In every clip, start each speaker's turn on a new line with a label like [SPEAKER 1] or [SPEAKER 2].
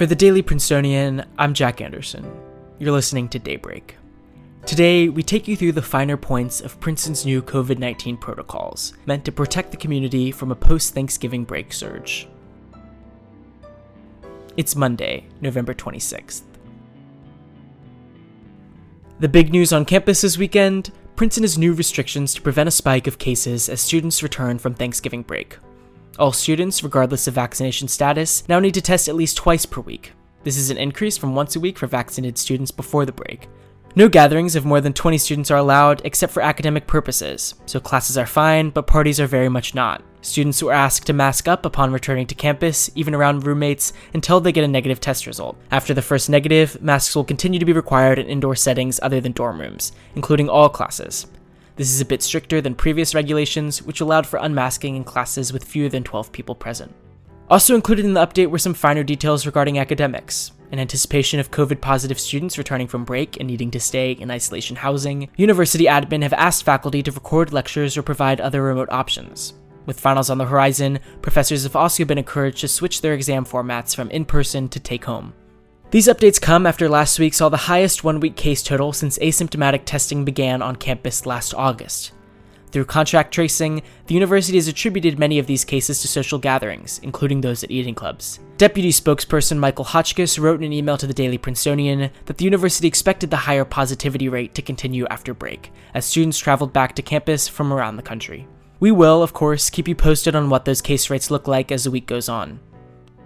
[SPEAKER 1] For the Daily Princetonian, I'm Jack Anderson. You're listening to Daybreak. Today, we take you through the finer points of Princeton's new COVID 19 protocols, meant to protect the community from a post Thanksgiving break surge. It's Monday, November 26th. The big news on campus this weekend Princeton has new restrictions to prevent a spike of cases as students return from Thanksgiving break. All students, regardless of vaccination status, now need to test at least twice per week. This is an increase from once a week for vaccinated students before the break. No gatherings of more than 20 students are allowed except for academic purposes, so classes are fine, but parties are very much not. Students were asked to mask up upon returning to campus, even around roommates, until they get a negative test result. After the first negative, masks will continue to be required in indoor settings other than dorm rooms, including all classes. This is a bit stricter than previous regulations, which allowed for unmasking in classes with fewer than 12 people present. Also included in the update were some finer details regarding academics. In anticipation of COVID positive students returning from break and needing to stay in isolation housing, university admin have asked faculty to record lectures or provide other remote options. With finals on the horizon, professors have also been encouraged to switch their exam formats from in person to take home. These updates come after last week saw the highest one week case total since asymptomatic testing began on campus last August. Through contact tracing, the university has attributed many of these cases to social gatherings, including those at eating clubs. Deputy spokesperson Michael Hotchkiss wrote in an email to the Daily Princetonian that the university expected the higher positivity rate to continue after break, as students traveled back to campus from around the country. We will, of course, keep you posted on what those case rates look like as the week goes on.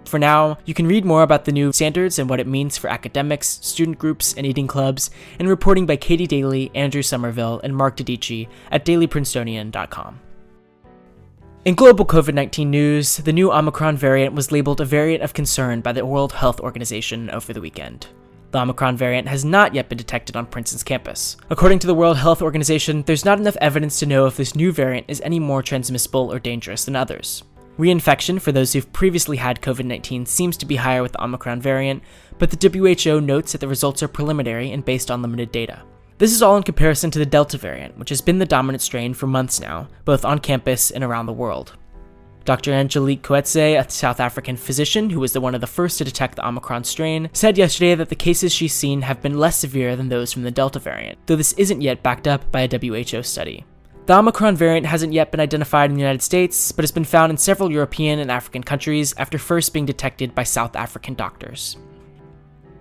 [SPEAKER 1] For now, you can read more about the new standards and what it means for academics, student groups, and eating clubs in reporting by Katie Daly, Andrew Somerville, and Mark Dodici at dailyprincetonian.com. In global COVID 19 news, the new Omicron variant was labeled a variant of concern by the World Health Organization over the weekend. The Omicron variant has not yet been detected on Princeton's campus. According to the World Health Organization, there's not enough evidence to know if this new variant is any more transmissible or dangerous than others. Reinfection for those who've previously had COVID 19 seems to be higher with the Omicron variant, but the WHO notes that the results are preliminary and based on limited data. This is all in comparison to the Delta variant, which has been the dominant strain for months now, both on campus and around the world. Dr. Angelique Coetzee, a South African physician who was the one of the first to detect the Omicron strain, said yesterday that the cases she's seen have been less severe than those from the Delta variant, though this isn't yet backed up by a WHO study. The Omicron variant hasn't yet been identified in the United States, but has been found in several European and African countries after first being detected by South African doctors.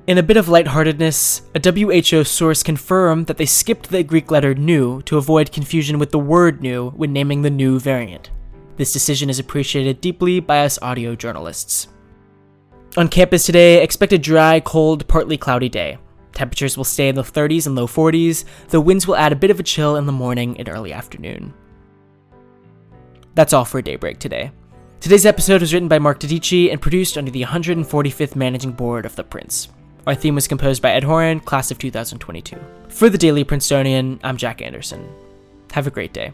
[SPEAKER 1] In a bit of lightheartedness, a WHO source confirmed that they skipped the Greek letter nu to avoid confusion with the word new when naming the new variant. This decision is appreciated deeply by us audio journalists. On campus today, expect a dry, cold, partly cloudy day. Temperatures will stay in the 30s and low 40s, though winds will add a bit of a chill in the morning and early afternoon. That's all for Daybreak today. Today's episode was written by Mark Dodici and produced under the 145th Managing Board of The Prince. Our theme was composed by Ed Horan, class of 2022. For the Daily Princetonian, I'm Jack Anderson. Have a great day.